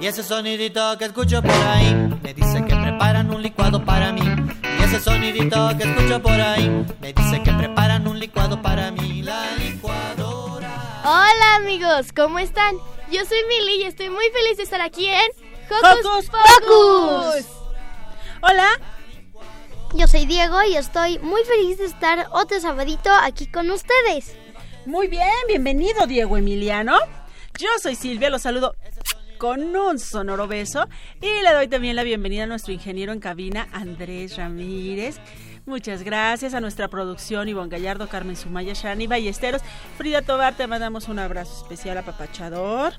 Y ese sonidito que escucho por ahí me dice que preparan un licuado para mí. Y ese sonidito que escucho por ahí me dice que preparan un licuado para mí. La licuadora. Hola amigos, ¿cómo están? Yo soy Milly y estoy muy feliz de estar aquí en Hocus, Pocus. Hola. Yo soy Diego y estoy muy feliz de estar otro sabadito aquí con ustedes. Muy bien, bienvenido Diego Emiliano. Yo soy Silvia, los saludo con un sonoro beso y le doy también la bienvenida a nuestro ingeniero en cabina, Andrés Ramírez. Muchas gracias a nuestra producción, Ivonne Gallardo, Carmen Sumaya, Shani Ballesteros, Frida Tobar, te mandamos un abrazo especial a Papachador.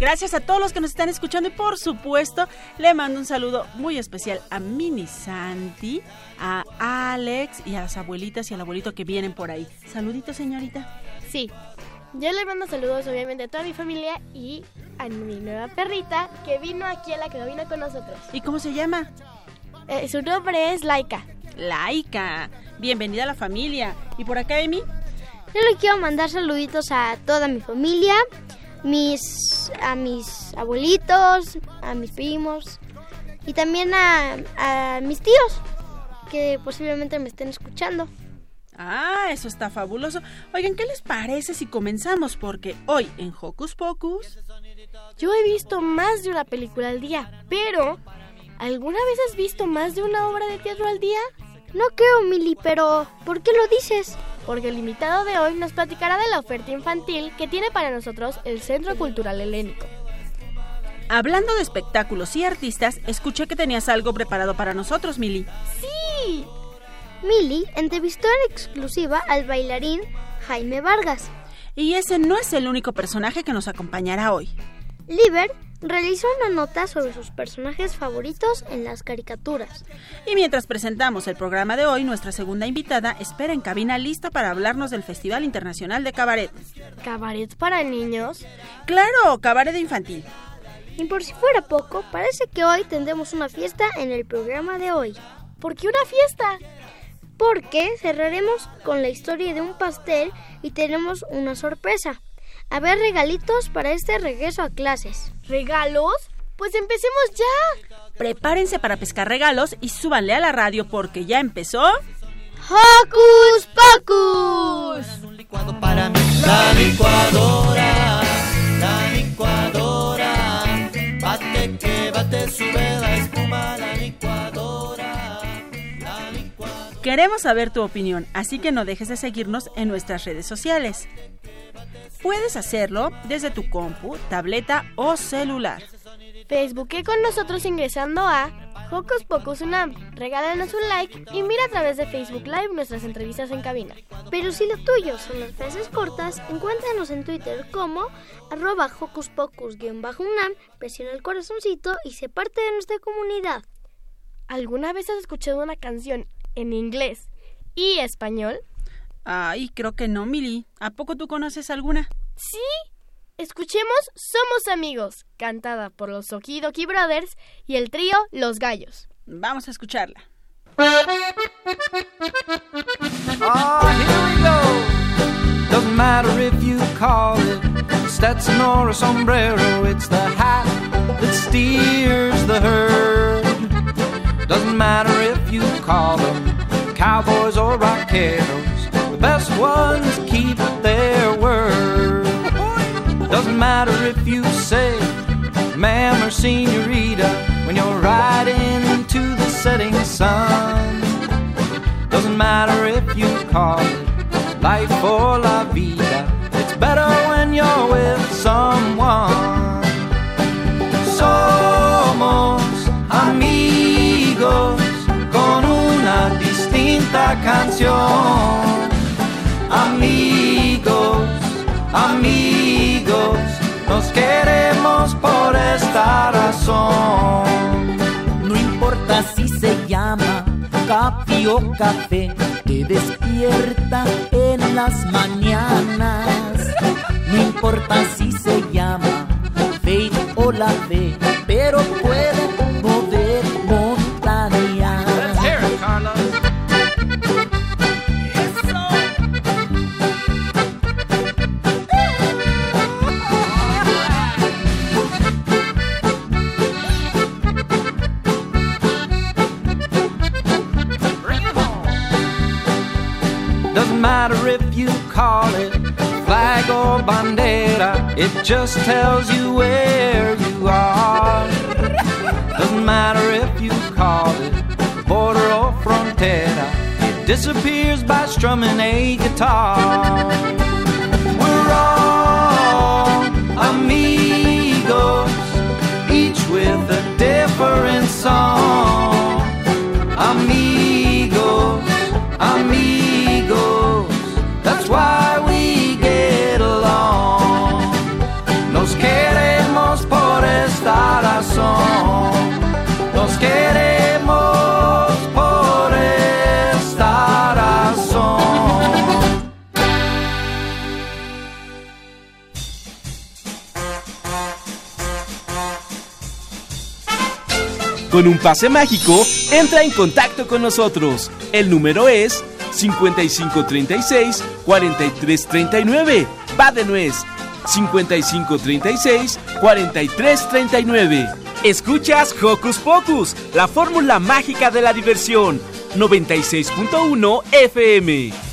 Gracias a todos los que nos están escuchando y por supuesto le mando un saludo muy especial a Mini Santi, a Alex y a las abuelitas y al abuelito que vienen por ahí. Saludito señorita. Sí, yo le mando saludos obviamente a toda mi familia y a mi nueva perrita que vino aquí a la cabina con nosotros. ¿Y cómo se llama? Eh, su nombre es Laika. Laika, bienvenida a la familia. ¿Y por acá, Emi? Yo le quiero mandar saluditos a toda mi familia, mis, a mis abuelitos, a mis primos y también a, a mis tíos que posiblemente me estén escuchando. Ah, eso está fabuloso. Oigan, ¿qué les parece si comenzamos? Porque hoy en Hocus Pocus... Yo he visto más de una película al día, pero ¿alguna vez has visto más de una obra de teatro al día? No creo, Mili, pero ¿por qué lo dices? Porque el invitado de hoy nos platicará de la oferta infantil que tiene para nosotros el Centro Cultural Helénico. Hablando de espectáculos y artistas, escuché que tenías algo preparado para nosotros, Mili. ¡Sí! Mili entrevistó en exclusiva al bailarín Jaime Vargas. Y ese no es el único personaje que nos acompañará hoy. Liber realizó una nota sobre sus personajes favoritos en las caricaturas. Y mientras presentamos el programa de hoy, nuestra segunda invitada espera en cabina lista para hablarnos del Festival Internacional de Cabaret. ¿Cabaret para niños? Claro, cabaret infantil. Y por si fuera poco, parece que hoy tendremos una fiesta en el programa de hoy. ¿Por qué una fiesta? Porque cerraremos con la historia de un pastel y tenemos una sorpresa. A ver regalitos para este regreso a clases. ¿Regalos? Pues empecemos ya. Prepárense para pescar regalos y súbanle a la radio porque ya empezó. ¡Hocus Pocus! Un licuado para mí. La licuadora, la licuadora. Bate que bate, sube la espuma, Queremos saber tu opinión, así que no dejes de seguirnos en nuestras redes sociales. Puedes hacerlo desde tu compu, tableta o celular. Facebooké con nosotros ingresando a Hocus Pocus Unam. Regálanos un like y mira a través de Facebook Live nuestras entrevistas en cabina. Pero si lo tuyo son las frases cortas, encuéntranos en Twitter como arroba Hocus Pocus-Unam, presiona el corazoncito y se parte de nuestra comunidad. ¿Alguna vez has escuchado una canción en inglés y español? Ay, creo que no, Mili. ¿A poco tú conoces alguna? Sí. Escuchemos Somos Amigos, cantada por los Okidoki Brothers y el trío Los Gallos. Vamos a escucharla. Ah, here we go. Doesn't matter if you call it Stetson or a sombrero, it's the hat that steers the herd. Doesn't matter if you call them cowboys or rockeros. The best ones keep their word. Doesn't matter if you say ma'am or senorita when you're riding into the setting sun. Doesn't matter if you call it life or la vida. It's better when you're with someone. Amigos, nos queremos por esta razón. No importa si se llama café o café, te despierta en las mañanas. No importa si se llama Faith o la fe, pero puede or bandera, it just tells you where you are. Doesn't matter if you call it border or frontera, it disappears by strumming a guitar. We're all amigos, each with a different song. Con un pase mágico, entra en contacto con nosotros. El número es 5536-4339. Va de nuez. 5536-4339. Escuchas Hocus Pocus, la fórmula mágica de la diversión. 96.1 FM.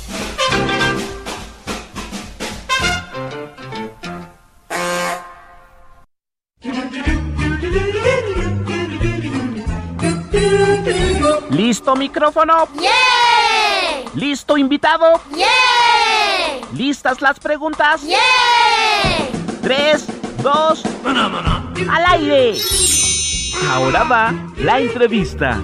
¿Listo micrófono? ¡Yeah! ¿Listo invitado? ¡Yeah! ¿Listas las preguntas? ¡Yeah! Tres, dos, al aire. Ahora va la entrevista.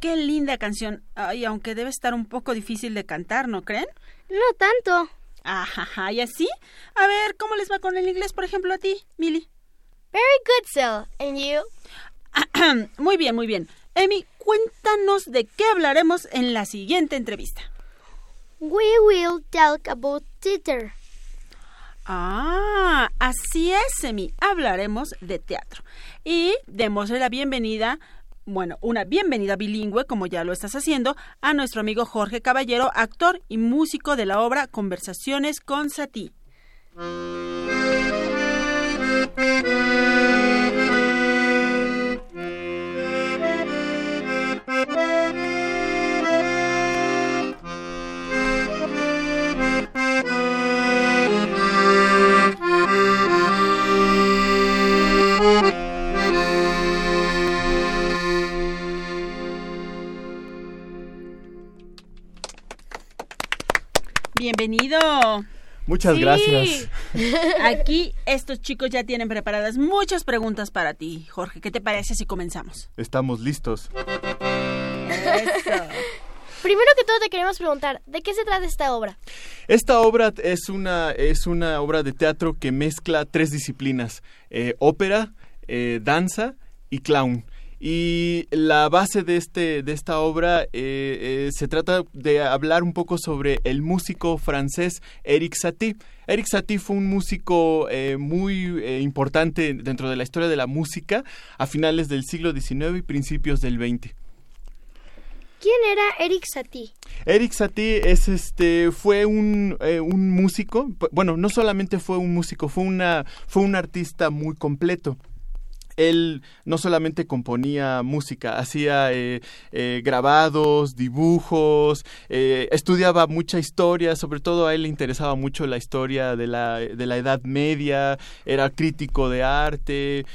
Qué linda canción. Ay, aunque debe estar un poco difícil de cantar, ¿no creen? No tanto. Ajá, ¿y así? A ver, ¿cómo les va con el inglés, por ejemplo, a ti, Milly? Very good, Sil. And you? muy bien, muy bien. Emi, cuéntanos de qué hablaremos en la siguiente entrevista. We will talk about theater. Ah, así es, Emi. Hablaremos de teatro. Y démosle la bienvenida, bueno, una bienvenida bilingüe, como ya lo estás haciendo, a nuestro amigo Jorge Caballero, actor y músico de la obra Conversaciones con Satí. Bienvenido. Muchas Sí. gracias. Aquí estos chicos ya tienen preparadas muchas preguntas para ti, Jorge. ¿Qué te parece si comenzamos? Estamos listos. Primero que todo te queremos preguntar, ¿de qué se trata esta obra? Esta obra es una, es una obra de teatro que mezcla tres disciplinas, eh, ópera, eh, danza y clown. Y la base de, este, de esta obra eh, eh, se trata de hablar un poco sobre el músico francés Eric Satie. Eric Satie fue un músico eh, muy importante dentro de la historia de la música a finales del siglo XIX y principios del XX. ¿Quién era Eric Satie? Eric Satie es este fue un, eh, un músico, bueno, no solamente fue un músico, fue una fue un artista muy completo. Él no solamente componía música, hacía eh, eh, grabados, dibujos, eh, estudiaba mucha historia, sobre todo a él le interesaba mucho la historia de la, de la Edad Media, era crítico de arte,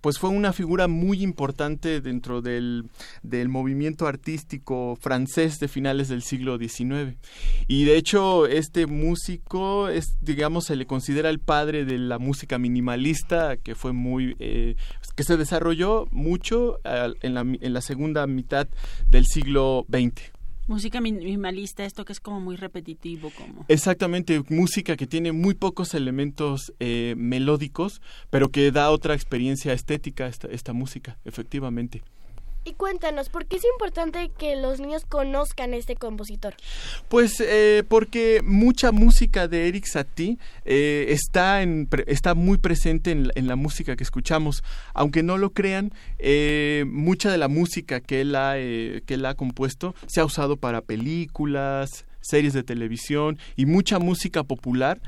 pues fue una figura muy importante dentro del, del movimiento artístico francés de finales del siglo XIX. Y de hecho, este músico es, digamos, se le considera el padre de la música minimalista, que fue muy, eh, que se desarrolló mucho en, la, en la segunda mitad del siglo XX. Música minimalista, esto que es como muy repetitivo, como. Exactamente, música que tiene muy pocos elementos eh, melódicos, pero que da otra experiencia estética esta, esta música, efectivamente. Y cuéntanos, ¿por qué es importante que los niños conozcan a este compositor? Pues eh, porque mucha música de Eric Satie eh, está, en, está muy presente en, la música que escuchamos. Aunque no lo crean, eh, mucha de la música que él, ha, que él ha compuesto se ha usado para películas, series de televisión y mucha música popular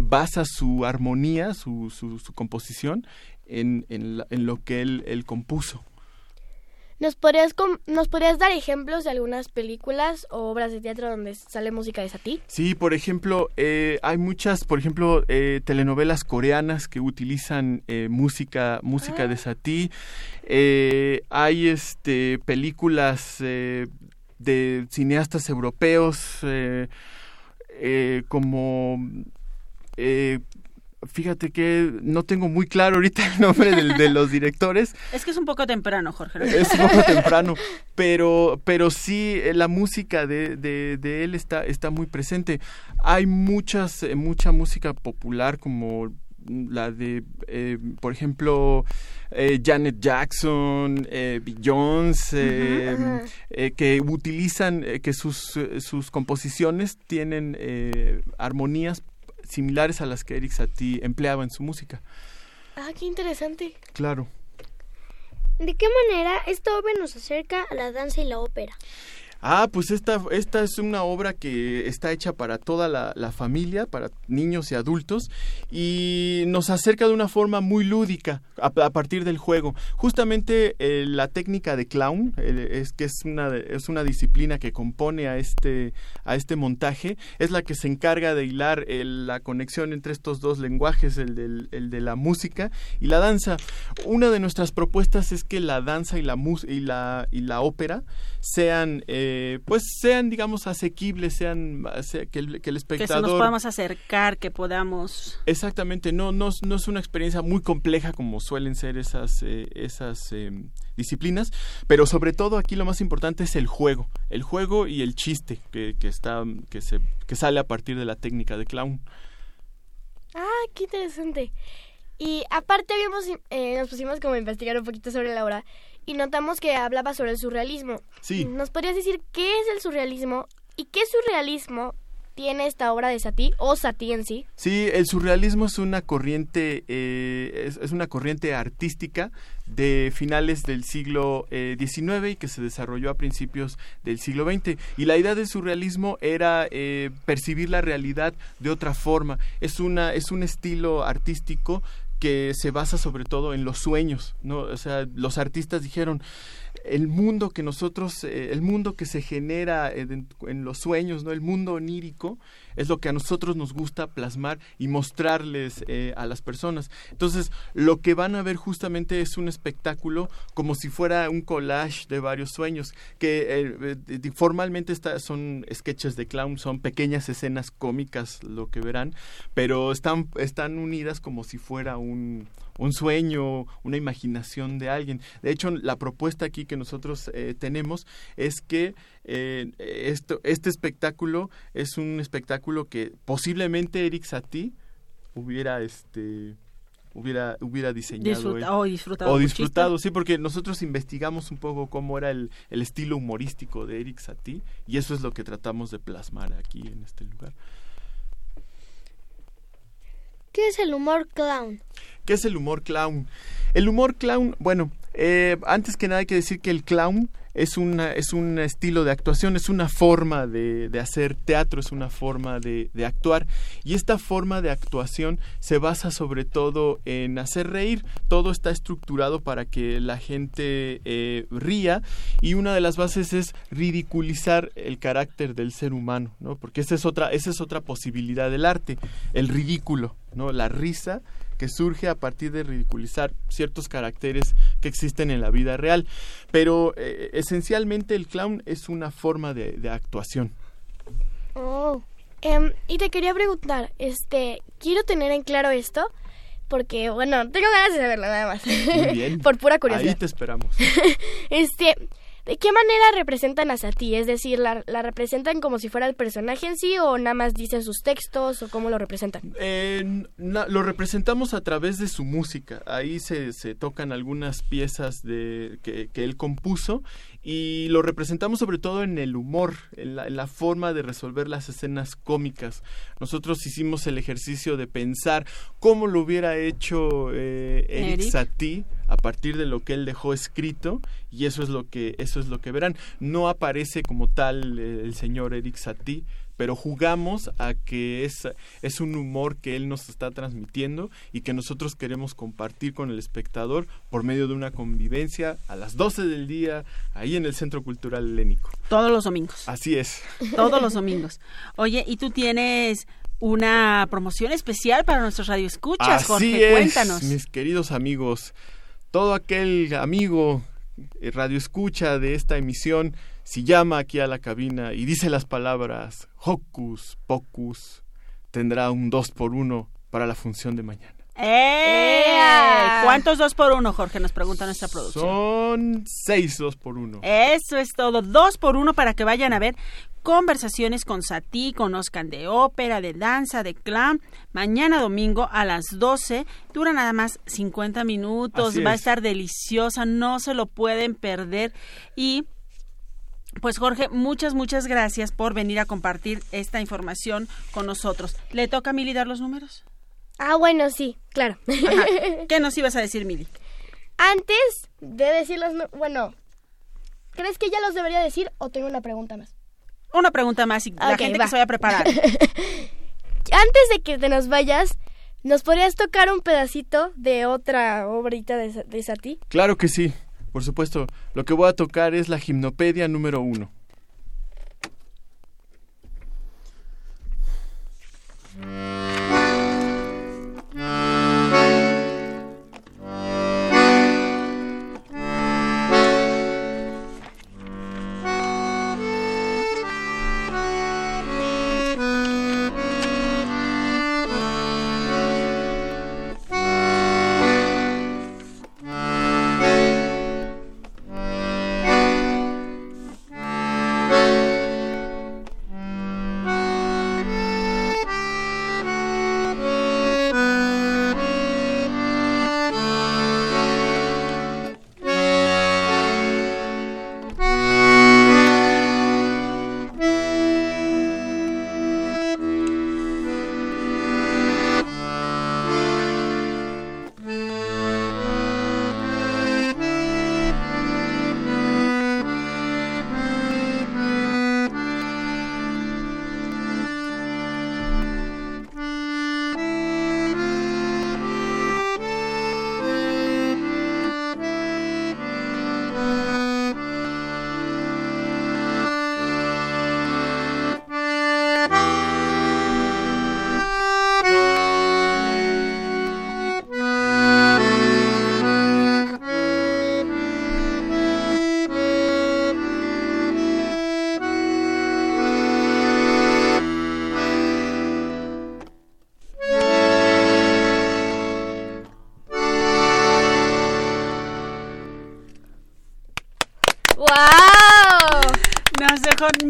basa su armonía, su, su, composición en, en, en, lo que él compuso. ¿Nos podrías, ¿Nos podrías dar ejemplos de algunas películas o obras de teatro donde sale música de Satie? Sí, por ejemplo, eh, hay muchas, por ejemplo, eh, telenovelas coreanas que utilizan eh, música, música de ah. Satie. hay este películas de cineastas europeos como Fíjate que no tengo muy claro ahorita el nombre de, los directores. Es que es un poco temprano, Jorge. Es un poco temprano, pero, pero sí, eh, la música de, de, él está, está muy presente. Hay muchas, eh, mucha música popular como la de, eh, por ejemplo, Janet Jackson, eh, Beyoncé, que utilizan, que sus, sus composiciones tienen armonías similares a las que Eric Satie empleaba en su música. Ah, qué interesante. Claro. ¿De qué manera esta obra nos acerca a la danza y la ópera? Ah, pues esta, esta es una obra que está hecha para toda la, familia, para niños y adultos, y nos acerca de una forma muy lúdica a, partir del juego. Justamente eh, la técnica de clown, es que es una, es una disciplina que compone a este, a este montaje, es la que se encarga de hilar la conexión entre estos dos lenguajes, el, del, el de la música y la danza. Una de nuestras propuestas es que la danza y la, y la, y la ópera sean... Eh, eh, pues sean, digamos, asequibles, sean que, el, que el espectador... Que nos podamos acercar, que podamos... Exactamente, no, no, no es una experiencia muy compleja como suelen ser esas, eh, esas em, disciplinas, pero sobre todo aquí lo más importante es el juego, el juego y el chiste que, que, está, que, se, que sale a partir de la técnica de clown. Ah, qué interesante. Y aparte habíamos, eh, nos pusimos como a investigar un poquito sobre la obra y notamos que hablaba sobre el surrealismo. Sí. ¿Nos podrías decir qué es el surrealismo y qué surrealismo tiene esta obra de Satie o Satie en sí? Sí, el surrealismo es una corriente, eh, es, una corriente artística de finales del siglo XIX eh, y que se desarrolló a principios del siglo XX. Y la idea del surrealismo era eh, percibir la realidad de otra forma. Es una, es un estilo artístico que se basa sobre todo en los sueños, ¿no? O sea, los artistas dijeron, el mundo que nosotros, eh, el mundo que se genera en, en, los sueños, ¿no? El mundo onírico es lo que a nosotros nos gusta plasmar y mostrarles eh, a las personas. Entonces, lo que van a ver justamente es un espectáculo como si fuera un collage de varios sueños, que eh, formalmente está, son sketches de clown, son pequeñas escenas cómicas lo que verán, pero están, están unidas como si fuera un un sueño, una imaginación de alguien. De hecho, la propuesta aquí que nosotros eh, tenemos es que eh, esto, este espectáculo es un espectáculo que posiblemente Eric Satie hubiera este hubiera hubiera diseñado o disfrutado o disfrutado sí porque nosotros investigamos un poco cómo era el, el estilo humorístico de Eric Satie y eso es lo que tratamos de plasmar aquí en este lugar ¿Qué es el humor clown? ¿Qué es el humor clown? El humor clown, bueno, Eh, antes que nada hay que decir que el clown es, una, es un estilo de actuación, es una forma de, hacer teatro, es una forma de, de, actuar. Y esta forma de actuación se basa sobre todo en hacer reír. Todo está estructurado para que la gente eh, ría y una de las bases es ridiculizar el carácter del ser humano, ¿no? Porque esa es otra, esa es otra posibilidad del arte, el ridículo, ¿no? La risa que surge a partir de ridiculizar ciertos caracteres que existen en la vida real. Pero eh, esencialmente el clown es una forma de, de actuación. Oh. Um, y te quería preguntar, este, quiero tener en claro esto, porque, bueno, tengo ganas de saberlo nada más. Muy bien. Por pura curiosidad. Ahí te esperamos. este, ¿De qué manera representan a Sati? Es decir, ¿la, ¿la, representan como si fuera el personaje en sí o nada más dicen sus textos o cómo lo representan? Eh, na, lo representamos a través de su música. Ahí se, se tocan algunas piezas de, que, que, él compuso y lo representamos sobre todo en el humor, en la, en la, forma de resolver las escenas cómicas. Nosotros hicimos el ejercicio de pensar cómo lo hubiera hecho eh, Eric, Eric Satie a partir de lo que él dejó escrito y eso es lo que eso es lo que verán. No aparece como tal eh, el señor Eric Satie, pero jugamos a que es, es un humor que él nos está transmitiendo y que nosotros queremos compartir con el espectador por medio de una convivencia a las 12 del día ahí en el Centro Cultural Helénico. Todos los domingos. Así es. Todos los domingos. Oye, ¿y tú tienes una promoción especial para nuestros radioescuchas, Así Jorge? Es, Cuéntanos. Mis queridos amigos, todo aquel amigo radio escucha de esta emisión si llama aquí a la cabina y dice las palabras Hocus Pocus, tendrá un 2 por 1 para la función de mañana. ¡Eh! ¿Cuántos 2 por 1, Jorge? Nos pregunta nuestra producción. Son 6 2 por 1. Eso es todo. 2 por 1 para que vayan a ver conversaciones con Sati, conozcan de ópera, de danza, de clown. Mañana domingo a las 12. Dura nada más 50 minutos. Así Va a es. estar deliciosa. No se lo pueden perder. Y pues Jorge, muchas, muchas gracias por venir a compartir esta información con nosotros. ¿Le toca a Mili dar los números? Ah, bueno, sí, claro. Ajá. ¿Qué nos ibas a decir, Mili? Antes de decir los... Bueno, ¿crees que ya los debería decir o tengo una pregunta más? Una pregunta más y la gente va. que se vaya a preparar. Antes de que te nos vayas, ¿nos podrías tocar un pedacito de otra obrita de, de Sati? Claro que sí, por supuesto. Lo que voy a tocar es la gimnopedia número 1.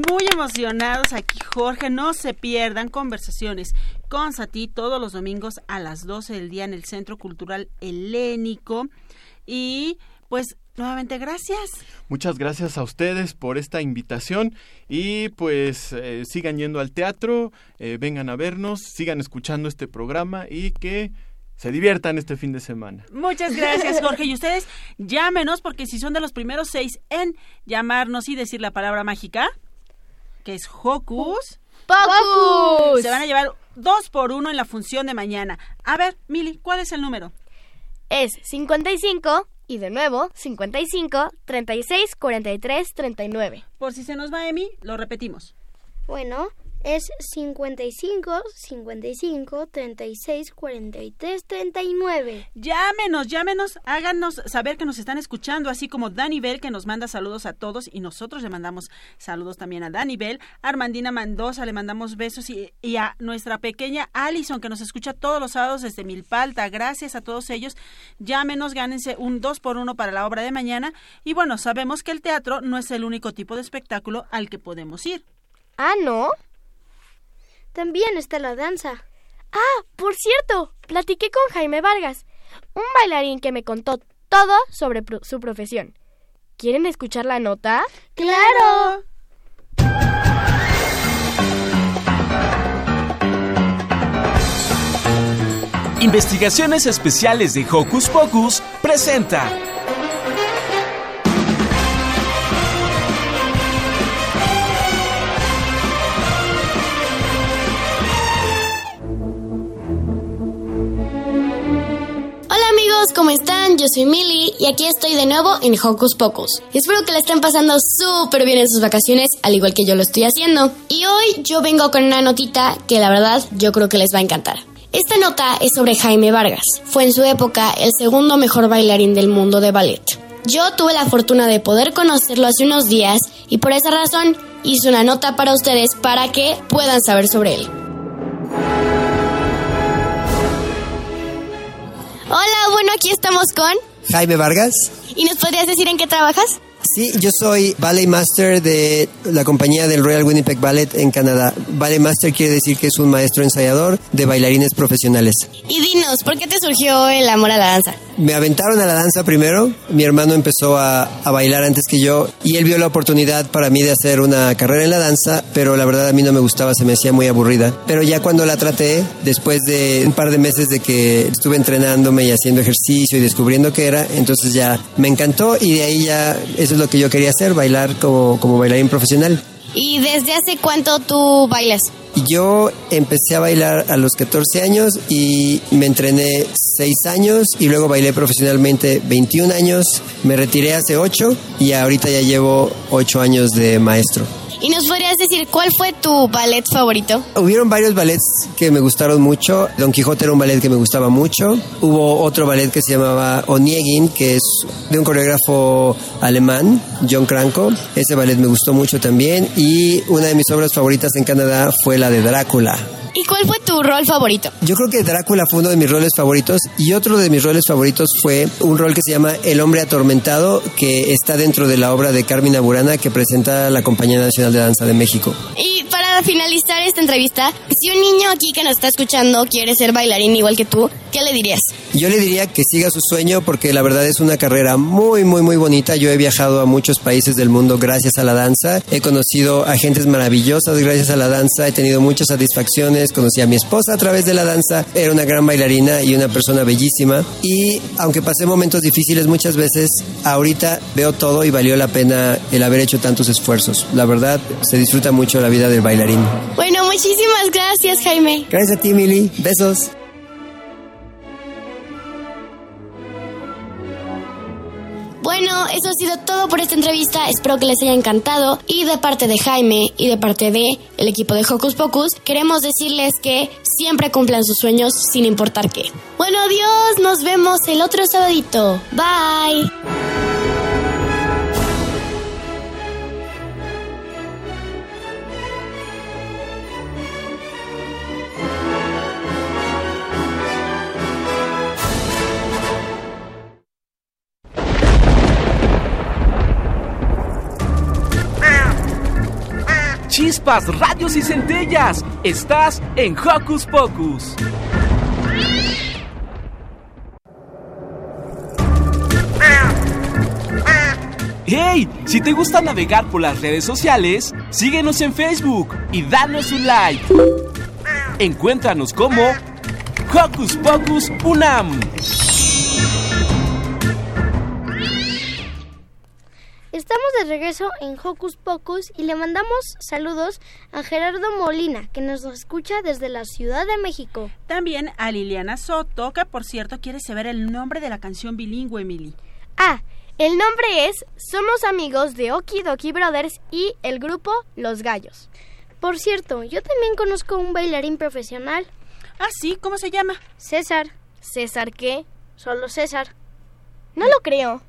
Muy emocionados aquí, Jorge. No se pierdan conversaciones con Sati todos los domingos a las 12 del día en el Centro Cultural Helénico. Y pues nuevamente gracias. Muchas gracias a ustedes por esta invitación y pues eh, sigan yendo al teatro, eh, vengan a vernos, sigan escuchando este programa y que se diviertan este fin de semana. Muchas gracias, Jorge. Y ustedes llámenos porque si son de los primeros seis en llamarnos y decir la palabra mágica, que es Hocus Pocus. Se van a llevar dos por uno en la función de mañana. A ver, Mili, ¿cuál es el número? Es 55 y de nuevo 55 36 43 39. Por si se nos va Emi, lo repetimos. Bueno, es 55, 55, 36, 43, 39. Llámenos, llámenos, háganos saber que nos están escuchando, así como Dani Bell que nos manda saludos a todos y nosotros le mandamos saludos también a Dani Bell, Armandina Mendoza le mandamos besos y, y a nuestra pequeña Allison que nos escucha todos los sábados desde Milpalta. Gracias a todos ellos. Llámenos, gánense un 2 por 1 para la obra de mañana y bueno, sabemos que el teatro no es el único tipo de espectáculo al que podemos ir. Ah, ¿no? También está la danza. Ah, por cierto, platiqué con Jaime Vargas, un bailarín que me contó todo sobre pro- su profesión. ¿Quieren escuchar la nota? ¡Claro! Investigaciones Especiales de Hocus Pocus presenta ¿cómo están? Yo soy Millie y aquí estoy de nuevo en Hocus Pocus. Espero que la estén pasando súper bien en sus vacaciones, al igual que yo lo estoy haciendo. Y hoy yo vengo con una notita que la verdad yo creo que les va a encantar. Esta nota es sobre Jaime Vargas. Fue en su época el segundo mejor bailarín del mundo de ballet. Yo tuve la fortuna de poder conocerlo hace unos días y por esa razón hice una nota para ustedes para que puedan saber sobre él. Bueno, aquí estamos con... Jaime Vargas. ¿Y nos podrías decir en qué trabajas? Sí, yo soy Ballet Master de la compañía del Royal Winnipeg Ballet en Canadá. Ballet Master quiere decir que es un maestro ensayador de bailarines profesionales. Y dinos, ¿por qué te surgió el amor a la danza? Me aventaron a la danza primero, mi hermano empezó a, a, bailar antes que yo y él vio la oportunidad para mí de hacer una carrera en la danza, pero la verdad a mí no me gustaba, se me hacía muy aburrida. Pero ya cuando la traté, después de un par de meses de que estuve entrenándome y haciendo ejercicio y descubriendo qué era, entonces ya me encantó y de ahí ya eso es lo que yo quería hacer, bailar como, como bailarín profesional. ¿Y desde hace cuánto tú bailas? Yo empecé a bailar a los 14 años y me entrené 6 años y luego bailé profesionalmente 21 años. Me retiré hace 8 y ahorita ya llevo 8 años de maestro. ¿Y nos podrías decir cuál fue tu ballet favorito? Hubieron varios ballets que me gustaron mucho. Don Quijote era un ballet que me gustaba mucho. Hubo otro ballet que se llamaba Oniegin, que es de un coreógrafo alemán, John Cranko. Ese ballet me gustó mucho también. Y una de mis obras favoritas en Canadá fue la de Drácula. ¿Y cuál fue tu rol favorito? Yo creo que Drácula fue uno de mis roles favoritos y otro de mis roles favoritos fue un rol que se llama El hombre atormentado, que está dentro de la obra de Carmina Burana que presenta la Compañía Nacional de Danza de México. Y para finalizar esta entrevista, si un niño aquí que nos está escuchando quiere ser bailarín igual que tú, ¿qué le dirías? Yo le diría que siga su sueño porque la verdad es una carrera muy, muy, muy bonita. Yo he viajado a muchos países del mundo gracias a la danza. He conocido a gentes maravillosas gracias a la danza. He tenido muchas satisfacciones. Conocí a mi esposa a través de la danza. Era una gran bailarina y una persona bellísima. Y aunque pasé momentos difíciles muchas veces, ahorita veo todo y valió la pena el haber hecho tantos esfuerzos. La verdad, se disfruta mucho la vida del bailarín. Bueno, muchísimas gracias, Jaime. Gracias a ti, Mili. Besos. Bueno, eso ha sido todo por esta entrevista. Espero que les haya encantado. Y de parte de Jaime y de parte de el equipo de Hocus Pocus, queremos decirles que siempre cumplan sus sueños sin importar qué. Bueno, adiós. Nos vemos el otro sabadito. Bye. Chispas, radios y centellas. Estás en Hocus Pocus. ¡Hey! Si te gusta navegar por las redes sociales, síguenos en Facebook y danos un like. Encuéntranos como Hocus Pocus Unam. Estamos de regreso en Hocus Pocus y le mandamos saludos a Gerardo Molina, que nos escucha desde la Ciudad de México. También a Liliana Soto, que por cierto quiere saber el nombre de la canción bilingüe, Emily. Ah, el nombre es Somos amigos de Oki Doki Brothers y el grupo Los Gallos. Por cierto, yo también conozco un bailarín profesional. Ah, sí, ¿cómo se llama? César. ¿César qué? Solo César. No lo creo.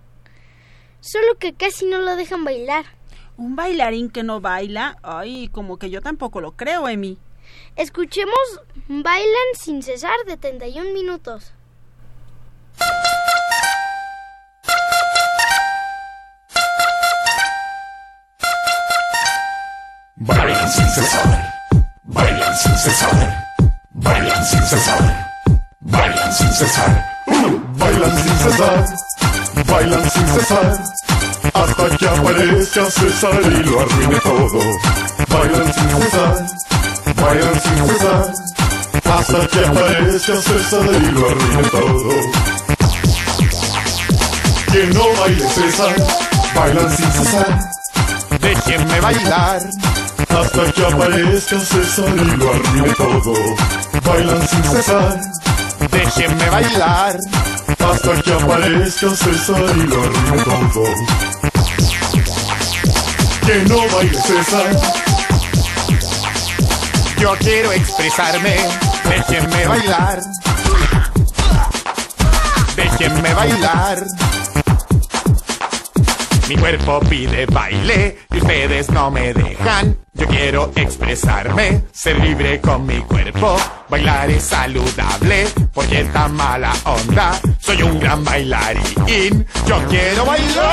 Solo que casi no lo dejan bailar. ¿Un bailarín que no baila? Ay, como que yo tampoco lo creo, Emi. Escuchemos Bailan sin cesar de 31 minutos. Bailan sin cesar, bailan sin cesar, bailan sin cesar, bailan sin cesar, bailan sin cesar, bailan sin cesar, hasta que aparezca César y lo arruine todo. Bailan sin cesar, bailan sin cesar, hasta que aparezca César y lo arruine todo. Que no baile César, bailan sin cesar. Déjenme bailar hasta que aparezca César y lo arruine todo. Bailan sin cesar. Déjenme bailar hasta que aparezca César y lo arruine todo. Que no baile César. Yo quiero expresarme. Déjenme bailar. Déjenme bailar. Mi cuerpo pide baile y ustedes no me dejan. Yo quiero expresarme, ser libre con mi cuerpo. Bailar es saludable, porque tan mala onda. Soy un gran bailarín, yo quiero bailar.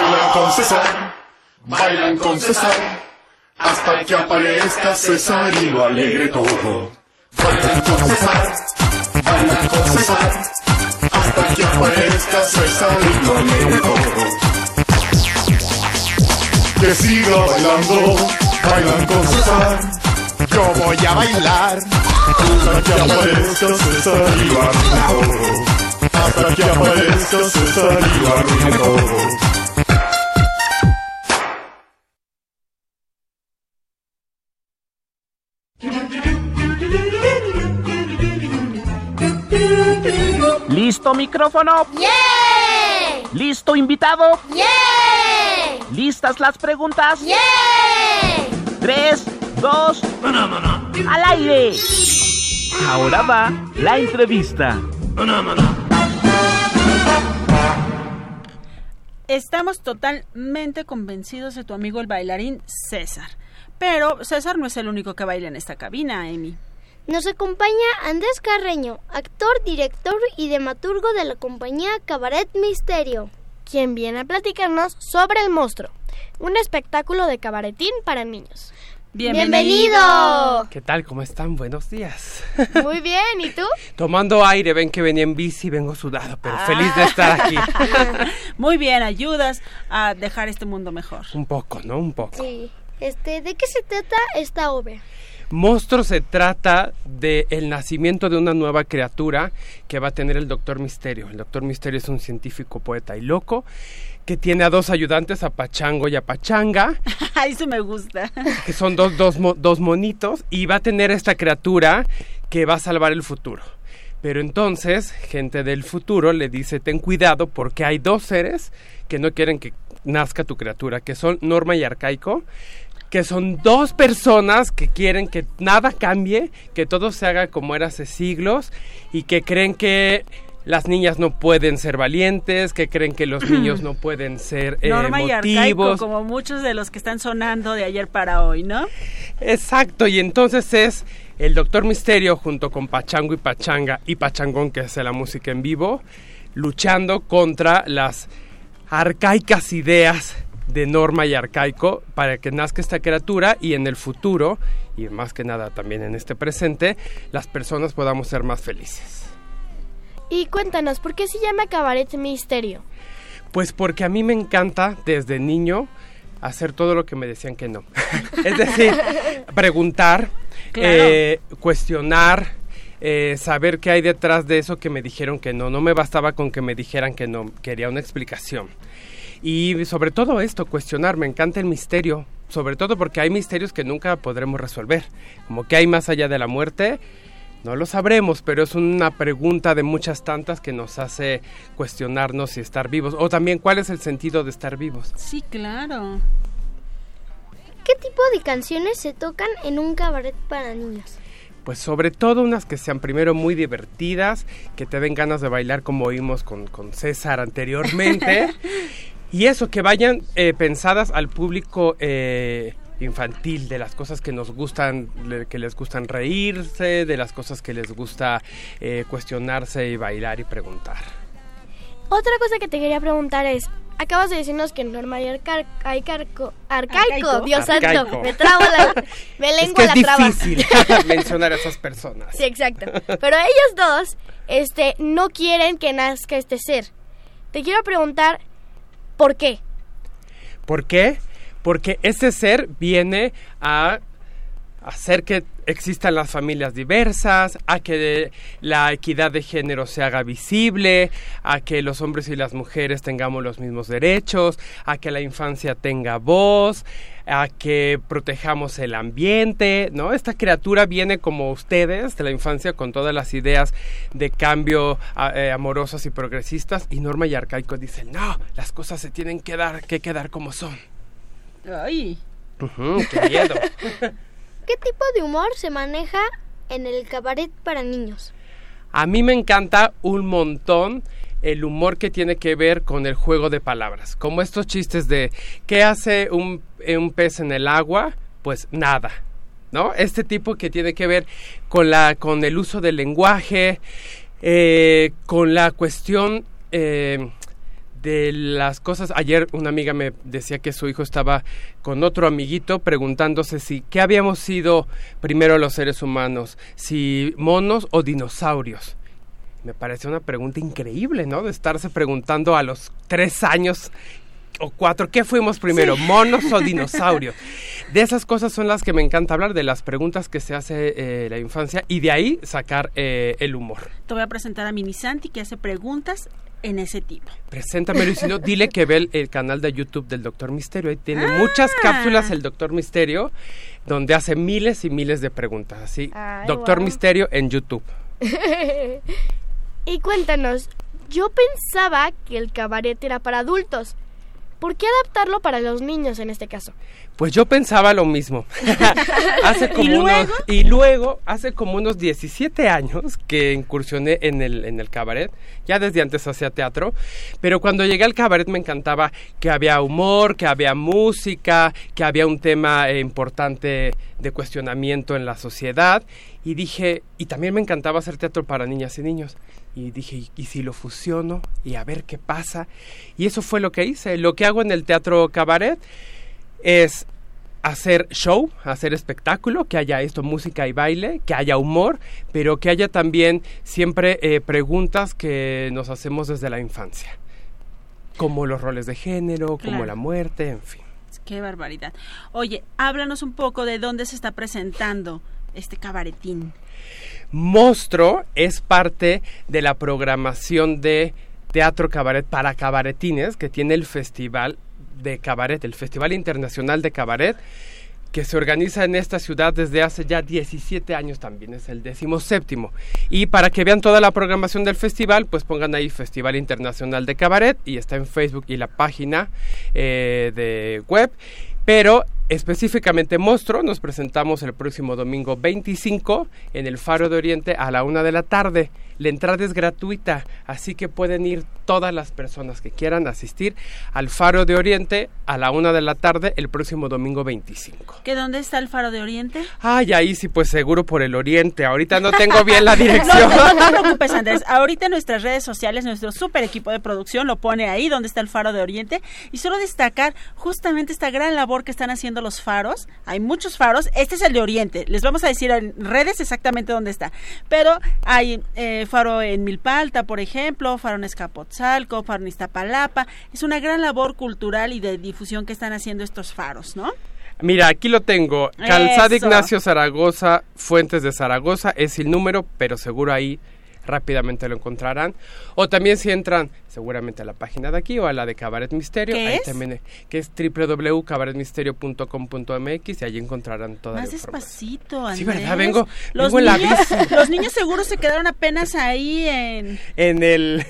Bailan con César, bailan con César, hasta que aparezca César y lo alegre todo. Bailan con César, bailan con César, hasta que aparezca César y lo alegre todo que siga bailando, bailan con César. Yo voy a bailar hasta que aparezca César y lo arruine todo. Hasta que aparezca César y lo arruine todo. ¿Listo micrófono? ¡Yeah! ¿Listo invitado? ¡Yeah! ¿Listas las preguntas? ¡Yeah! Tres, dos, al aire. Ahora va la entrevista. Estamos totalmente convencidos de tu amigo el bailarín César. Pero César no es el único que baila en esta cabina, Amy. Nos acompaña Andrés Carreño, actor, director y dramaturgo de la compañía Cabaret Misterio, quien viene a platicarnos sobre El Monstruo, un espectáculo de cabaretín para niños. ¡Bienvenido! ¿Qué tal? ¿Cómo están? Buenos días. Muy bien, ¿y tú? Tomando aire, ven que venía en bici, vengo sudado, pero feliz de estar aquí. Muy bien, ayudas a dejar este mundo mejor. Un poco, ¿no? Un poco. Sí. Este, ¿de qué se trata esta obra? Monstruo se trata de el nacimiento de una nueva criatura que va a tener el Doctor Misterio. El Doctor Misterio es un científico, poeta y loco que tiene a dos ayudantes, a Pachango y a Pachanga. Eso me gusta. Que son dos, dos, dos monitos y va a tener esta criatura que va a salvar el futuro. Pero entonces, gente del futuro le dice, ten cuidado porque hay dos seres que no quieren que nazca tu criatura, que son Norma y Arcaico, que son dos personas que quieren que nada cambie, que todo se haga como era hace siglos y que creen que las niñas no pueden ser valientes, que creen que los niños no pueden ser eh, Norma y arcaico, como muchos de los que están sonando de ayer para hoy, ¿no? Exacto, y entonces es el Doctor Misterio junto con Pachango y Pachanga y Pachangón, que hace la música en vivo, luchando contra las arcaicas ideas de Norma y Arcaico para que nazca esta criatura y en el futuro, y más que nada también en este presente, las personas podamos ser más felices. Y cuéntanos, ¿por qué se llama Cabaret Misterio? Pues porque a mí me encanta desde niño hacer todo lo que me decían que no. es decir, preguntar, Claro. eh, cuestionar, eh, saber qué hay detrás de eso que me dijeron que no. No me bastaba con que me dijeran que no, quería una explicación. Y sobre todo esto, cuestionar, me encanta el misterio, sobre todo porque hay misterios que nunca podremos resolver, como que hay más allá de la muerte. No lo sabremos, pero es una pregunta de muchas tantas que nos hace cuestionarnos si estar vivos o también cuál es el sentido de estar vivos. Sí, claro. ¿Qué tipo de canciones se tocan en un cabaret para niños? Pues sobre todo unas que sean primero muy divertidas, que te den ganas de bailar como oímos con, con César anteriormente. y eso, que vayan eh, pensadas al público eh, infantil, de las cosas que nos gustan, que les gustan reírse, de las cosas que les gusta eh, cuestionarse y bailar y preguntar. Otra cosa que te quería preguntar es, acabas de decirnos que normal y arca- arcaico, arcaico, Arcaico. Dios Arcaico. santo, me trabo la, me Es lengua que la es traba. difícil mencionar a esas personas. Sí, exacto. Pero ellos dos, este, no quieren que nazca este ser. Te quiero preguntar, ¿por qué? ¿Por qué? Porque ese ser viene a hacer que existan las familias diversas, a que la equidad de género se haga visible, a que los hombres y las mujeres tengamos los mismos derechos, a que la infancia tenga voz, a que protejamos el ambiente, ¿no? Esta criatura viene como ustedes de la infancia con todas las ideas de cambio eh, amorosas y progresistas y Norma y Arcaico dicen, no, las cosas se tienen que dar, que quedar como son. Ay. Qué miedo. ¿Qué tipo de humor se maneja en el cabaret para niños? A mí me encanta un montón el humor que tiene que ver con el juego de palabras, como estos chistes de ¿qué hace un, un pez en el agua? Pues nada. ¿No? Este tipo que tiene que ver con la con el uso del lenguaje, eh, con la cuestión eh, de las cosas. Ayer una amiga me decía que su hijo estaba con otro amiguito preguntándose si qué habíamos sido primero los seres humanos, si monos o dinosaurios. Me parece una pregunta increíble, ¿no? De estarse preguntando a los tres años o cuatro, ¿qué fuimos primero, Sí. monos o dinosaurios? De esas cosas son las que me encanta hablar, de las preguntas que se hace eh, la infancia y de ahí sacar eh, el humor. Te voy a presentar a Mini Santi que hace preguntas en ese tipo. Preséntamelo y si no, dile que ve el, el canal de YouTube del Doctor Misterio. Ahí tiene Ah. muchas cápsulas el Doctor Misterio, donde hace miles y miles de preguntas. Así, Ay, Doctor. Misterio en YouTube. y cuéntanos, yo pensaba que el cabaret era para adultos. ¿Por qué adaptarlo para los niños en este caso? Pues yo pensaba lo mismo. hace como ¿Y luego? unos, y luego, hace como unos 17 años que incursioné en el, en el cabaret. Ya desde antes hacía teatro. Pero cuando llegué al cabaret me encantaba que había humor, que había música, que había un tema eh, importante de cuestionamiento en la sociedad. Y dije, y también me encantaba hacer teatro para niñas y niños. Y dije, ¿y- ¿y si lo fusiono? Y a ver qué pasa. Y eso fue lo que hice. Lo que hago en el teatro cabaret es hacer show, hacer espectáculo, que haya esto, música y baile, que haya humor, pero que haya también siempre eh, preguntas que nos hacemos desde la infancia, como los roles de género, como la muerte, en fin. Qué barbaridad. Oye, háblanos un poco de dónde se está presentando este cabaretín. Monstruo es parte de la programación de Teatro Cabaret para cabaretines que tiene el Festival de Cabaret, el Festival Internacional de Cabaret, que se organiza en esta ciudad desde hace ya 17 años también, es el décimo séptimo. Y para que vean toda la programación del festival, pues pongan ahí Festival Internacional de Cabaret y está en Facebook y la página eh, de web. Pero específicamente Monstruo nos presentamos el próximo domingo 25 en el Faro de Oriente a la una de la tarde. La entrada es gratuita, así que pueden ir todas las personas que quieran asistir al Faro de Oriente a la una de la tarde el próximo domingo 25. ¿Que dónde está el Faro de Oriente? Ay, ahí sí, pues seguro por el Oriente. Ahorita no tengo bien la dirección. No, no, te preocupes, Andrés. Ahorita nuestras redes sociales, nuestro super equipo de producción lo pone ahí donde está el Faro de Oriente. Y solo destacar justamente esta gran labor que están haciendo los faros. Hay muchos faros. Este es el de Oriente. Les vamos a decir en redes exactamente dónde está. Pero hay eh, faro en Milpalta, por ejemplo, faro en Escapotzalco, en Iztapalapa. Es una gran labor cultural y de difusión que están haciendo estos faros, ¿no? Mira, aquí lo tengo. Calzada Eso. Ignacio Zaragoza, Fuentes de Zaragoza. Es el número, pero seguro ahí rápidamente lo encontrarán. O también si entran seguramente a la página de aquí o a la de Cabaret Misterio. ¿Qué ahí es? también, eh, que es www.cabaretmisterio.com.mx y allí encontrarán toda Más la despacito, Sí, Andrés. ¿verdad? Vengo- los vengo en la niños, bici. los niños seguros se quedaron apenas ahí en... En el...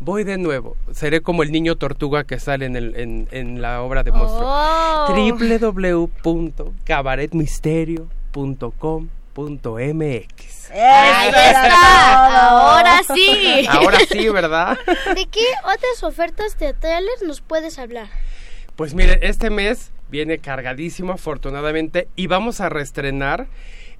Voy de nuevo. Seré como el niño tortuga que sale en, el, en, en la obra de monstruo. Oh. www.cabaretmisterio.com.mx Ahí está. Ahora sí. Ahora sí, ¿verdad? ¿De qué otras ofertas teatrales nos puedes hablar? Pues mire, este mes viene cargadísimo afortunadamente y vamos a reestrenar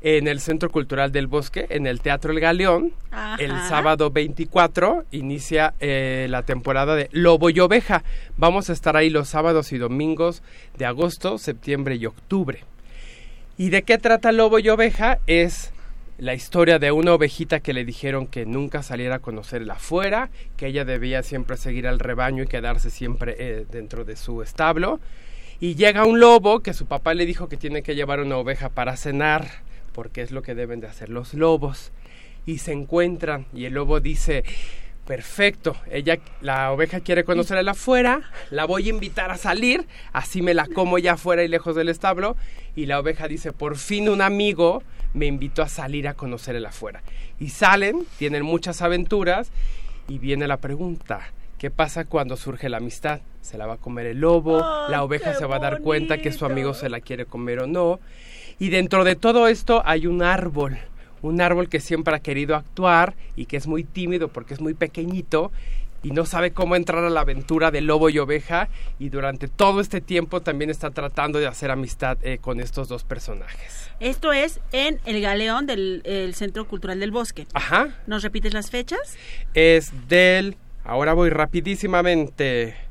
en el Centro Cultural del Bosque, en el Teatro El Galeón. Ajá. El sábado 24 inicia eh, la temporada de Lobo y Oveja. Vamos a estar ahí los sábados y domingos de agosto, septiembre y octubre. ¿Y de qué trata Lobo y Oveja? Es la historia de una ovejita que le dijeron que nunca saliera a conocerla afuera, que ella debía siempre seguir al rebaño y quedarse siempre eh, dentro de su establo. Y llega un lobo que su papá le dijo que tiene que llevar una oveja para cenar, porque es lo que deben de hacer los lobos. Y se encuentran y el lobo dice, perfecto, ella, la oveja quiere conocerla afuera, la voy a invitar a salir, así me la como ya afuera y lejos del establo. Y la oveja dice, por fin un amigo me invitó a salir a conocerla afuera. Y salen, tienen muchas aventuras y viene la pregunta. ¿Qué pasa cuando surge la amistad? ¿Se la va a comer el lobo? ¿La oveja se va a dar cuenta que su amigo se la quiere comer o no? Y dentro de todo esto hay un árbol, un árbol que siempre ha querido actuar y que es muy tímido porque es muy pequeñito y no sabe cómo entrar a la aventura de lobo y oveja y durante todo este tiempo también está tratando de hacer amistad eh, con estos dos personajes. Esto es en el Galeón del el Centro Cultural del Bosque. Ajá. ¿Nos repites las fechas? Es del... Ahora voy rapidísimamente.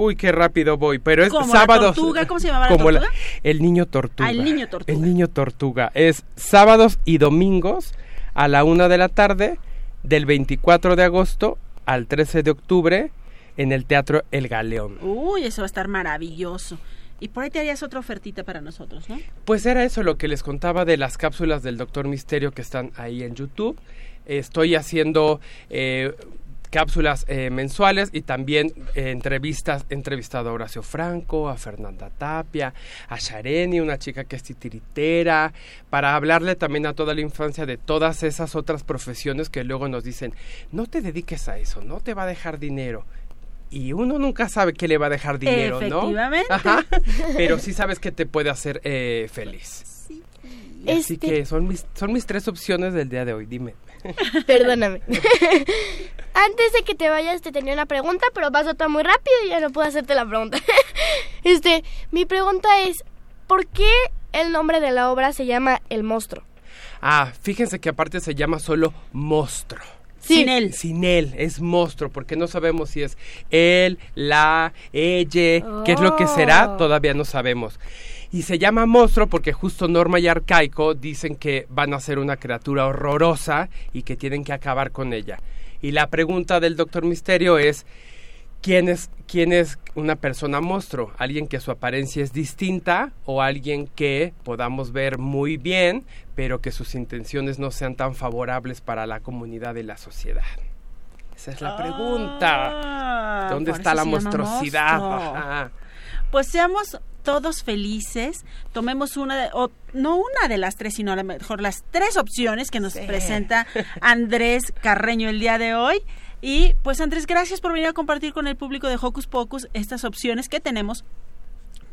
Uy, qué rápido voy, pero es Como la tortuga, ¿cómo se llamaba la como tortuga? el niño tortuga. Ah, el niño tortuga. El niño tortuga. Es sábados y domingos a la una de la tarde del 24 de agosto al 13 de octubre en el Teatro El Galeón. Uy, eso va a estar maravilloso. Y por ahí te harías otra ofertita para nosotros, ¿no? Pues era eso lo que les contaba de las cápsulas del Doctor Misterio que están ahí en YouTube. Estoy haciendo eh, cápsulas eh, mensuales y también eh, entrevistas. Entrevistado a Horacio Franco, a Fernanda Tapia, a Shareni, una chica que es titiritera, para hablarle también a toda la infancia de todas esas otras profesiones que luego nos dicen, no te dediques a eso, no te va a dejar dinero. Y uno nunca sabe qué le va a dejar dinero, ¿no? Ajá. Pero sí sabes que te puede hacer eh, feliz. Así Este- que son mis, son mis tres opciones del día de hoy, dime. Perdóname. Antes de que te vayas te tenía una pregunta, pero pasó todo muy rápido y ya no puedo hacerte la pregunta. Este, mi pregunta es, ¿por qué el nombre de la obra se llama El monstruo? Ah, fíjense que aparte se llama solo monstruo. Sin él. Sin él, es monstruo, porque no sabemos si es él, la, ella, qué es lo que será, Oh. todavía no sabemos. Y se llama monstruo porque justo Norma y Arcaico dicen que van a ser una criatura horrorosa y que tienen que acabar con ella. Y la pregunta del Doctor Misterio es, ¿quién es, quién es una persona monstruo? ¿Alguien que su apariencia es distinta o alguien que podamos ver muy bien, pero que sus intenciones no sean tan favorables para la comunidad y la sociedad? Esa es la pregunta. Ah, ¿Dónde está la monstruosidad? Ajá. Pues seamos todos felices, tomemos una, de- o no una de las tres, sino a lo mejor las tres opciones que nos presenta Andrés Carreño el día de hoy. Y pues Andrés, gracias por venir a compartir con el público de Hocus Pocus estas opciones que tenemos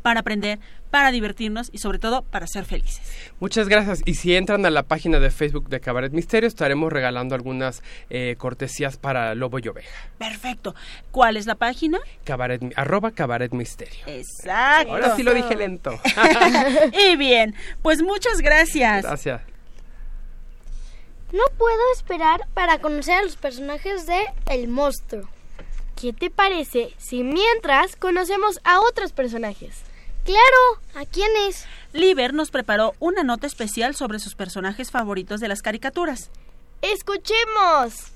para aprender, para divertirnos y sobre todo para ser felices. Muchas gracias. Y si entran a la página de Facebook de Cabaret Misterio, estaremos regalando algunas eh, cortesías para Lobo y Oveja. Perfecto. ¿Cuál es la página? Cabaret, arroba Cabaret Misterio. Exacto. Ahora sí lo dije lento. y bien, pues muchas gracias. Gracias. No puedo esperar para conocer a los personajes de El monstruo. ¿Qué te parece si mientras conocemos a otros personajes? Claro, ¿a quiénes? Liber nos preparó una nota especial sobre sus personajes favoritos de las caricaturas. ¡Escuchemos!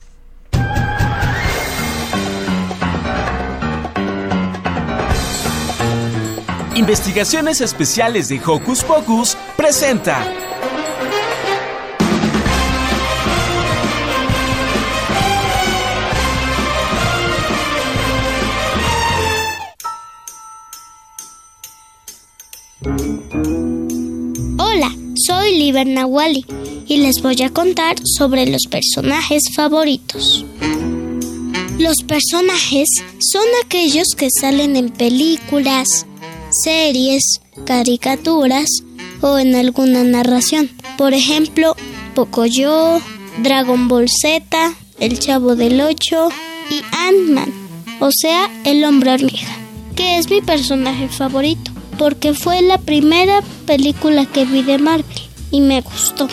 Investigaciones Especiales de Hocus Pocus presenta. Hola, soy Liber Nawali y les voy a contar sobre los personajes favoritos. Los personajes son aquellos que salen en películas, series, caricaturas o en alguna narración. Por ejemplo, Pocoyo, Dragon Ball Z, El Chavo del Ocho y Ant-Man, o sea, el hombre hormiga, que es mi personaje favorito porque fue la primera película que vi de Marvel y me gustó.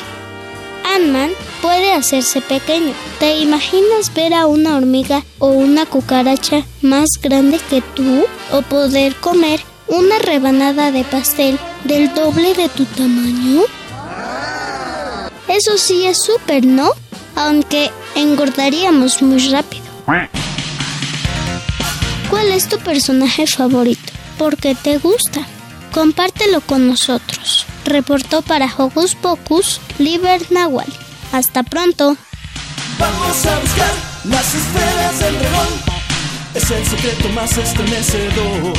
Ant-Man puede hacerse pequeño. ¿Te imaginas ver a una hormiga o una cucaracha más grande que tú? ¿O poder comer una rebanada de pastel del doble de tu tamaño? Eso sí es súper, ¿no? Aunque engordaríamos muy rápido. ¿Cuál es tu personaje favorito? ¿Por qué te gusta? Compártelo con nosotros. Reportó para Hocus Pocus, Liber Nahual. Hasta pronto. Vamos a buscar las esferas del dragón. Es el secreto más estremecedor.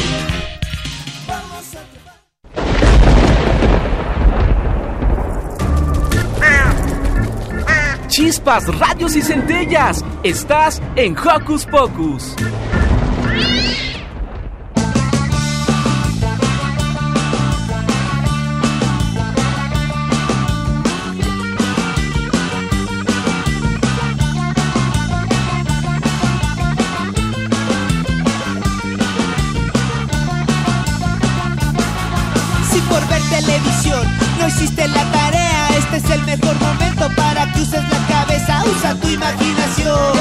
Chispas, radios y centellas. Estás en Hocus Pocus. Televisión no hiciste la tarea, este es el mejor momento para que uses la cabeza, usa tu imaginación.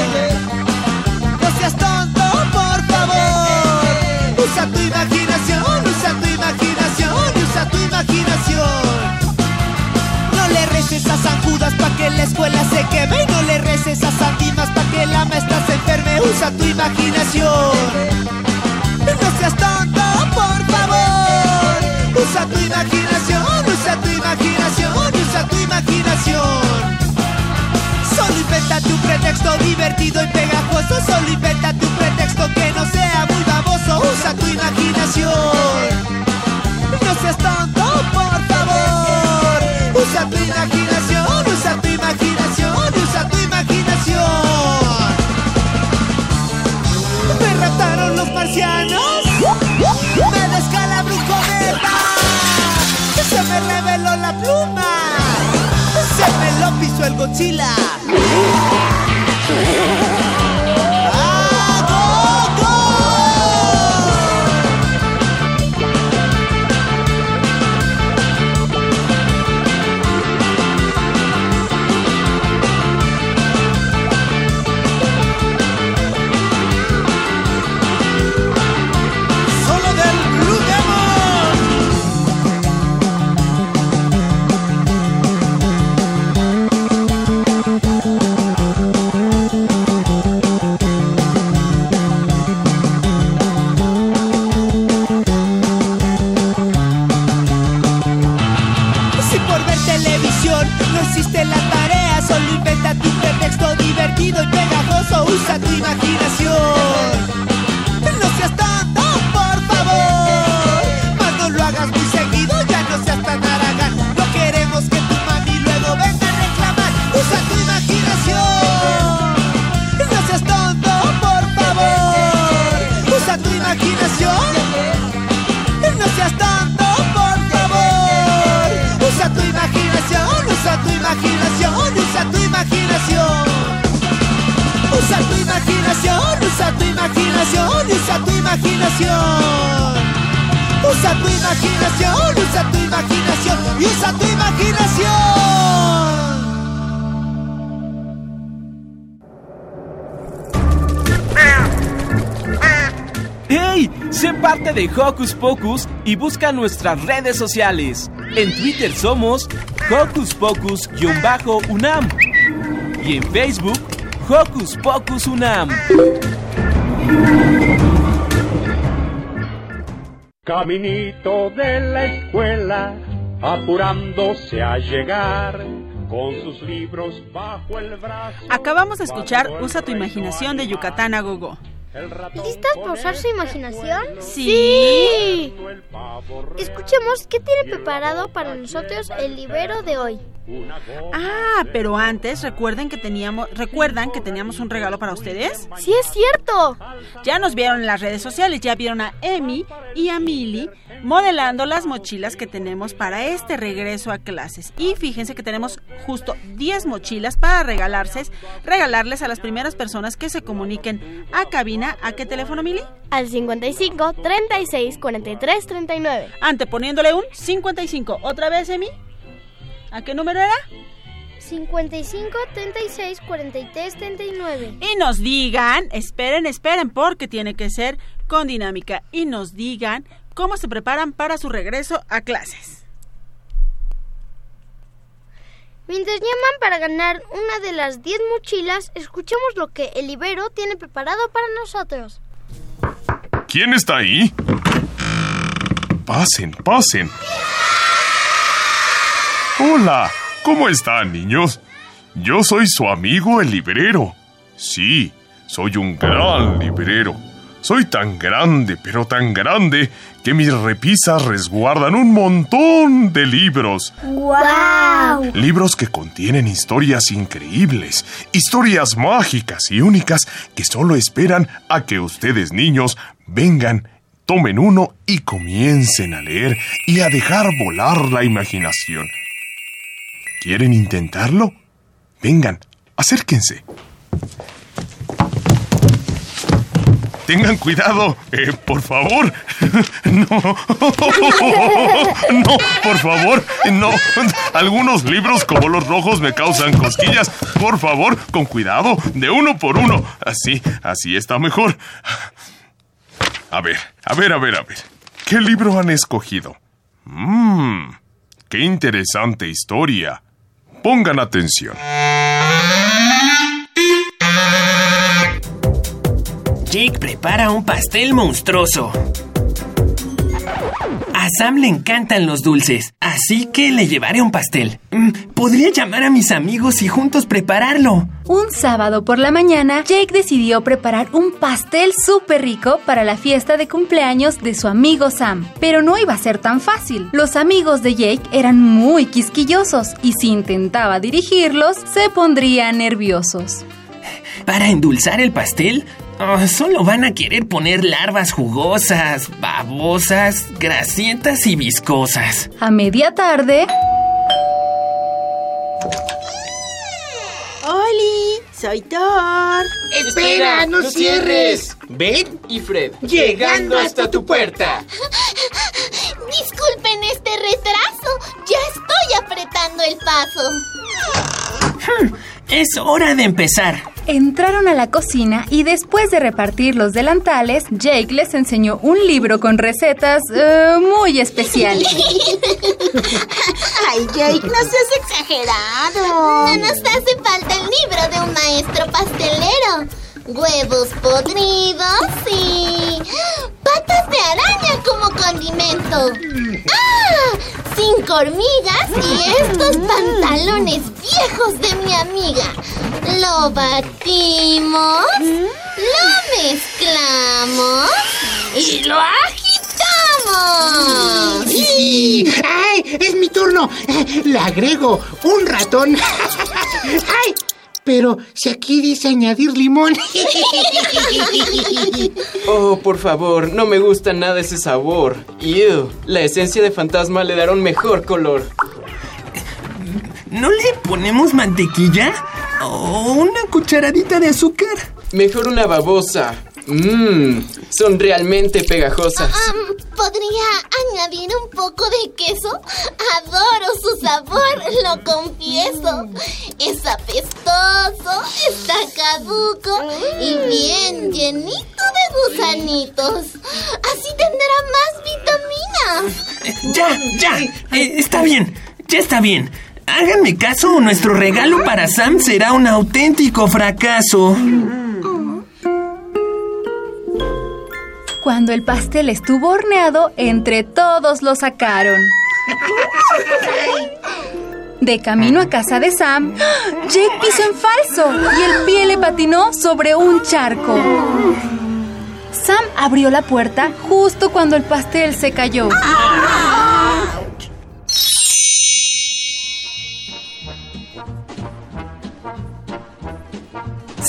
No seas tonto, por favor. Usa tu imaginación, usa tu imaginación, usa tu imaginación. No le reces a San Judas pa' que la escuela se queme no le reces a San Dimas pa' que la maestra se enferme, usa tu imaginación. No seas tonto. Usa tu imaginación, usa tu imaginación, usa tu imaginación. Solo invéntate un pretexto divertido y pegajoso. Solo invéntate un pretexto que no sea muy baboso. Usa tu imaginación. No seas tonto, por favor. Usa tu imaginación, usa tu imaginación, usa tu imaginación. Me raptaron los marcianos. Me reveló la pluma. Se me lo pisó el Godzilla. Inventa tu pretexto divertido y pegajoso, usa tu imaginación. Imaginación, usa tu imaginación. Usa tu imaginación, usa tu imaginación, usa tu imaginación. Usa tu imaginación, usa tu imaginación y usa tu imaginación. ¡Hey! Sé parte de Hocus Pocus y busca nuestras redes sociales. En Twitter somos Hocus Pocus-UNAM y en Facebook Hocus Pocus UNAM. Caminito de la escuela, apurándose a llegar con sus libros bajo el brazo. Acabamos de escuchar Usa tu imaginación de Yucatán a Gogo. ¿Listas para usar su imaginación? Sí. Escuchemos qué tiene preparado para nosotros el libero de hoy. Ah, pero antes recuerden que teníamos, recuerdan que teníamos un regalo para ustedes. Sí es cierto. Ya nos vieron en las redes sociales, ya vieron a Emi y a Mili modelando las mochilas que tenemos para este regreso a clases. Y fíjense que tenemos justo 10 mochilas para regalarse, regalarles a las primeras personas que se comuniquen a cabina. ¿A qué teléfono, Mili? Al 55 36 43 39. Anteponiéndole un 55. ¿Otra vez, Emi? ¿A qué número era? 55 36 43 39. Y nos digan, esperen, esperen, porque tiene que ser con dinámica. Y nos digan cómo se preparan para su regreso a clases. Mientras llaman para ganar una de las 10 mochilas, escuchemos lo que el Ibero tiene preparado para nosotros. ¿Quién está ahí? Pasen, pasen. Hola, ¿cómo están, niños? Yo soy su amigo el librero. Sí, soy un gran librero. Soy tan grande, pero tan grande, que mis repisas resguardan un montón de libros. ¡Guau! Libros que contienen historias increíbles, historias mágicas y únicas que solo esperan a que ustedes niños vengan, tomen uno y comiencen a leer y a dejar volar la imaginación. ¿Quieren intentarlo? Vengan, acérquense. Tengan cuidado, eh, por favor. No. No, por favor, no. Algunos libros como los rojos me causan cosquillas. Por favor, con cuidado, de uno por uno. Así, así está mejor. A ver, a ver, a ver, a ver. ¿Qué libro han escogido? Mmm, qué interesante historia. Pongan atención. Jake prepara un pastel monstruoso. A Sam le encantan los dulces, así que le llevaré un pastel. Mm, Podría llamar a mis amigos y juntos prepararlo. Un sábado por la mañana, Jake decidió preparar un pastel súper rico para la fiesta de cumpleaños de su amigo Sam. Pero no iba a ser tan fácil. Los amigos de Jake eran muy quisquillosos y si intentaba dirigirlos, se pondrían nerviosos. Para endulzar el pastel, oh, solo van a querer poner larvas jugosas, babosas, grasientas y viscosas. A media tarde, ¡Oli! ¡Soy Thor! ¡Espera, no cierres! Ben y Fred, Llegando hasta tu puerta. Disculpen este retraso. Ya estoy apretando el paso. Es hora de empezar. entraron a la cocina y después de repartir los delantales, Jake les enseñó un libro con recetas eh, muy especiales. ¡Ay, Jake, no seas exagerado! No nos hace falta el libro de un maestro pastelero. Huevos podridos y... ¡Patas de araña como condimento! ¡Ah! Cinco hormigas y estos pantalones viejos de mi amiga. Lo batimos, lo mezclamos y lo agitamos. ¡Sí! ¡Ay! ¡Es mi turno! Eh, Le agrego un ratón. ¡Ay! Pero si aquí dice añadir limón. Oh, por favor, no me gusta nada ese sabor. Ew, la esencia de fantasma le dará un mejor color. ¿No le ponemos mantequilla? ¿O una cucharadita de azúcar? Mejor una babosa. Mmm, son realmente pegajosas. Am, ¿Podría añadir un poco de queso? Adoro su sabor, lo confieso. Es apestoso, está caduco y bien llenito de gusanitos. Así tendrá más vitaminas. Ya, ya. Eh, está bien, ya está bien. Háganme caso nuestro regalo para Sam será un auténtico fracaso. Cuando el pastel estuvo horneado, entre todos lo sacaron. De camino a casa de Sam, Jake pisó en falso y el pie le patinó sobre un charco. Sam abrió la puerta justo cuando el pastel se cayó.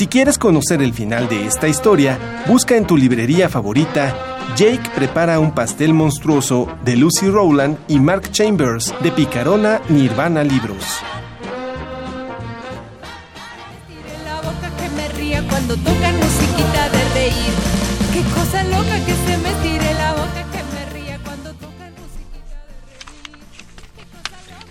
Si quieres conocer el final de esta historia, busca en tu librería favorita Jake prepara un pastel monstruoso de Lucy Rowland y Mark Chambers de Picarona Nirvana Libros.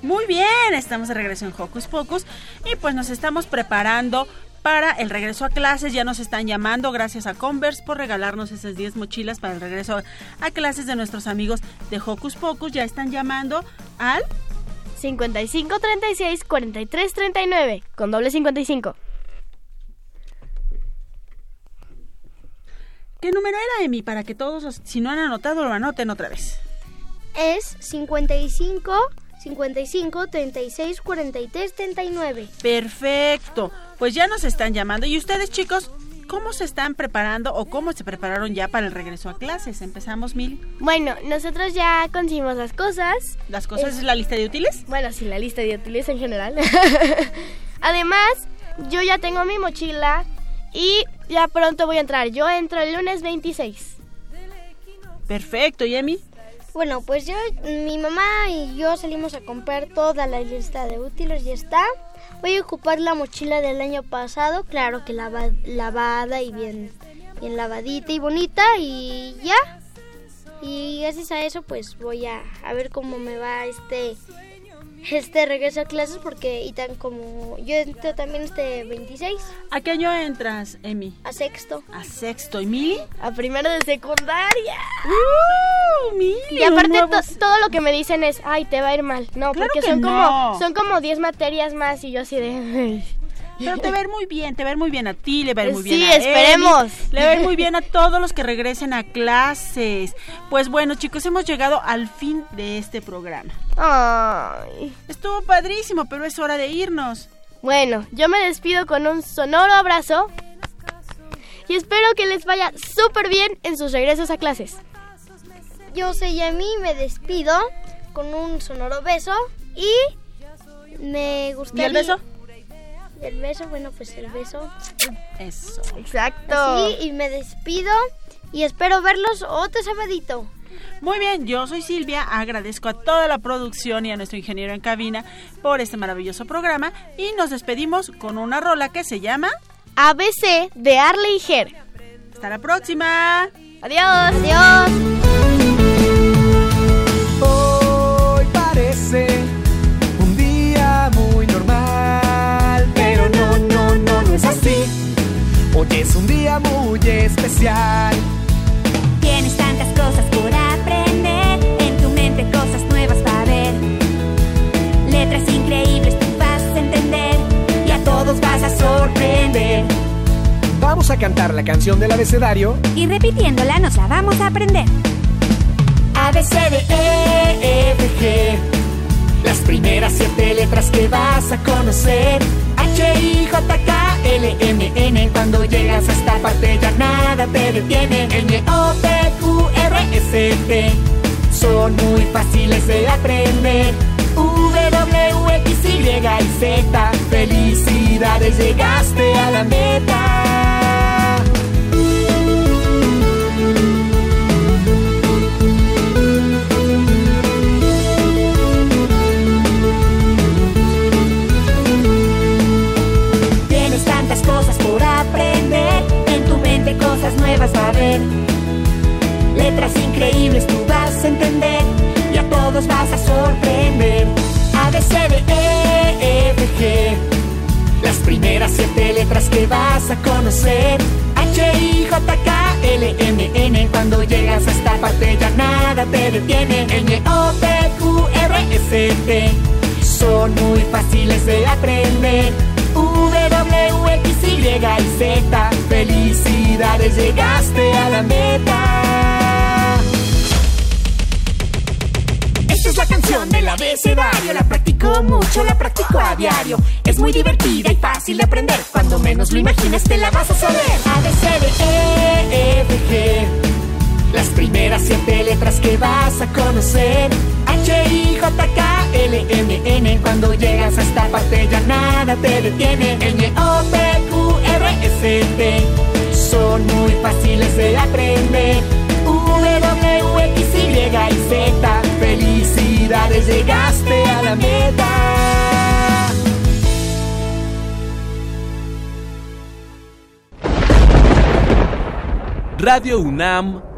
Muy bien, estamos de regreso en Hocus Pocus y pues nos estamos preparando para el regreso a clases. Ya nos están llamando, gracias a Converse por regalarnos esas 10 mochilas para el regreso a clases de nuestros amigos de Hocus Pocus. Ya están llamando al 55 36 43 39 con doble 55. ¿Qué número era, Emi? Para que todos, si no han anotado, lo anoten otra vez. Es 55 55 36 43 39. Perfecto. Pues ya nos están llamando. ¿Y ustedes, chicos, cómo se están preparando o cómo se prepararon ya para el regreso a clases? Empezamos, Mil. Bueno, nosotros ya conseguimos las cosas. ¿Las cosas es la lista de útiles? Bueno, sí, la lista de útiles en general. Además, yo ya tengo mi mochila y ya pronto voy a entrar. Yo entro el lunes 26. Perfecto, ¿y Emi? Bueno, pues yo, mi mamá y yo salimos a comprar toda la lista de útiles, ya está. Voy a ocupar la mochila del año pasado, claro que lava- lavada y bien, bien lavadita y bonita y ya. Y gracias a eso pues voy a, a ver cómo me va este este regreso a clases porque y tan como yo entro también este 26 ¿A qué año entras, Emi? a sexto. A sexto. ¿Y Mili? A primero de secundaria. ¡Uh, Mili! Y aparte un nuevo- to- todo lo que me dicen es, ay, te va a ir mal. No, Claro porque que son no. como son como 10 materias más y yo así de Pero te ir muy bien, te ir muy bien a ti, le a ir muy Sí, bien a Emi, esperemos. le ir muy bien a todos los que regresen a clases. Pues bueno, chicos, hemos llegado al fin de este programa. Ay. Estuvo padrísimo, pero es hora de irnos. Bueno, yo me despido con un sonoro abrazo y espero que les vaya súper bien en sus regresos a clases. Yo soy Yami, me despido con un sonoro beso y me gustaría... ¿Y el beso? Y el beso, bueno, pues el beso. Eso. Exacto. Así, y me despido y espero verlos otro sabadito. Muy bien, yo soy Silvia, agradezco a toda la producción y a nuestro ingeniero en cabina por este maravilloso programa y nos despedimos con una rola que se llama ABC de Arley y Ger. Hasta la próxima. Adiós. Adiós. Hoy es un día muy especial. Tienes tantas cosas por aprender, en tu mente cosas nuevas va a haber. Letras increíbles tú vas a entender y a todos vas a sorprender. Vamos a cantar la canción del abecedario. Y repitiéndola nos la vamos a aprender. A, B, C, D, E, F, G. Las primeras siete letras que vas a conocer. H, I, J, K, L, M, N. Cuando llegas a esta parte ya nada te detiene. N, O, P, Q, R, S, T. Son muy fáciles de aprender. V, W, X, Y y Z. Felicidades, llegaste a la meta. te detiene. N O P Q R S T. Son muy fáciles de aprender. W X Y y Z. Felicidades, llegaste a la meta. Esta es la canción del abecedario, la practico mucho, la practico a diario. Es muy divertida y fácil de aprender, cuando menos lo imagines te la vas a saber. A, B, C, D, E, F, G. Las primeras siete letras que vas a conocer. H, I, J, K, L, M, N. Cuando llegas a esta parte ya nada te detiene. N, O, P, Q, R, S, T. Son muy fáciles de aprender. W, X, y Z. Felicidades, llegaste a la meta. Radio UNAM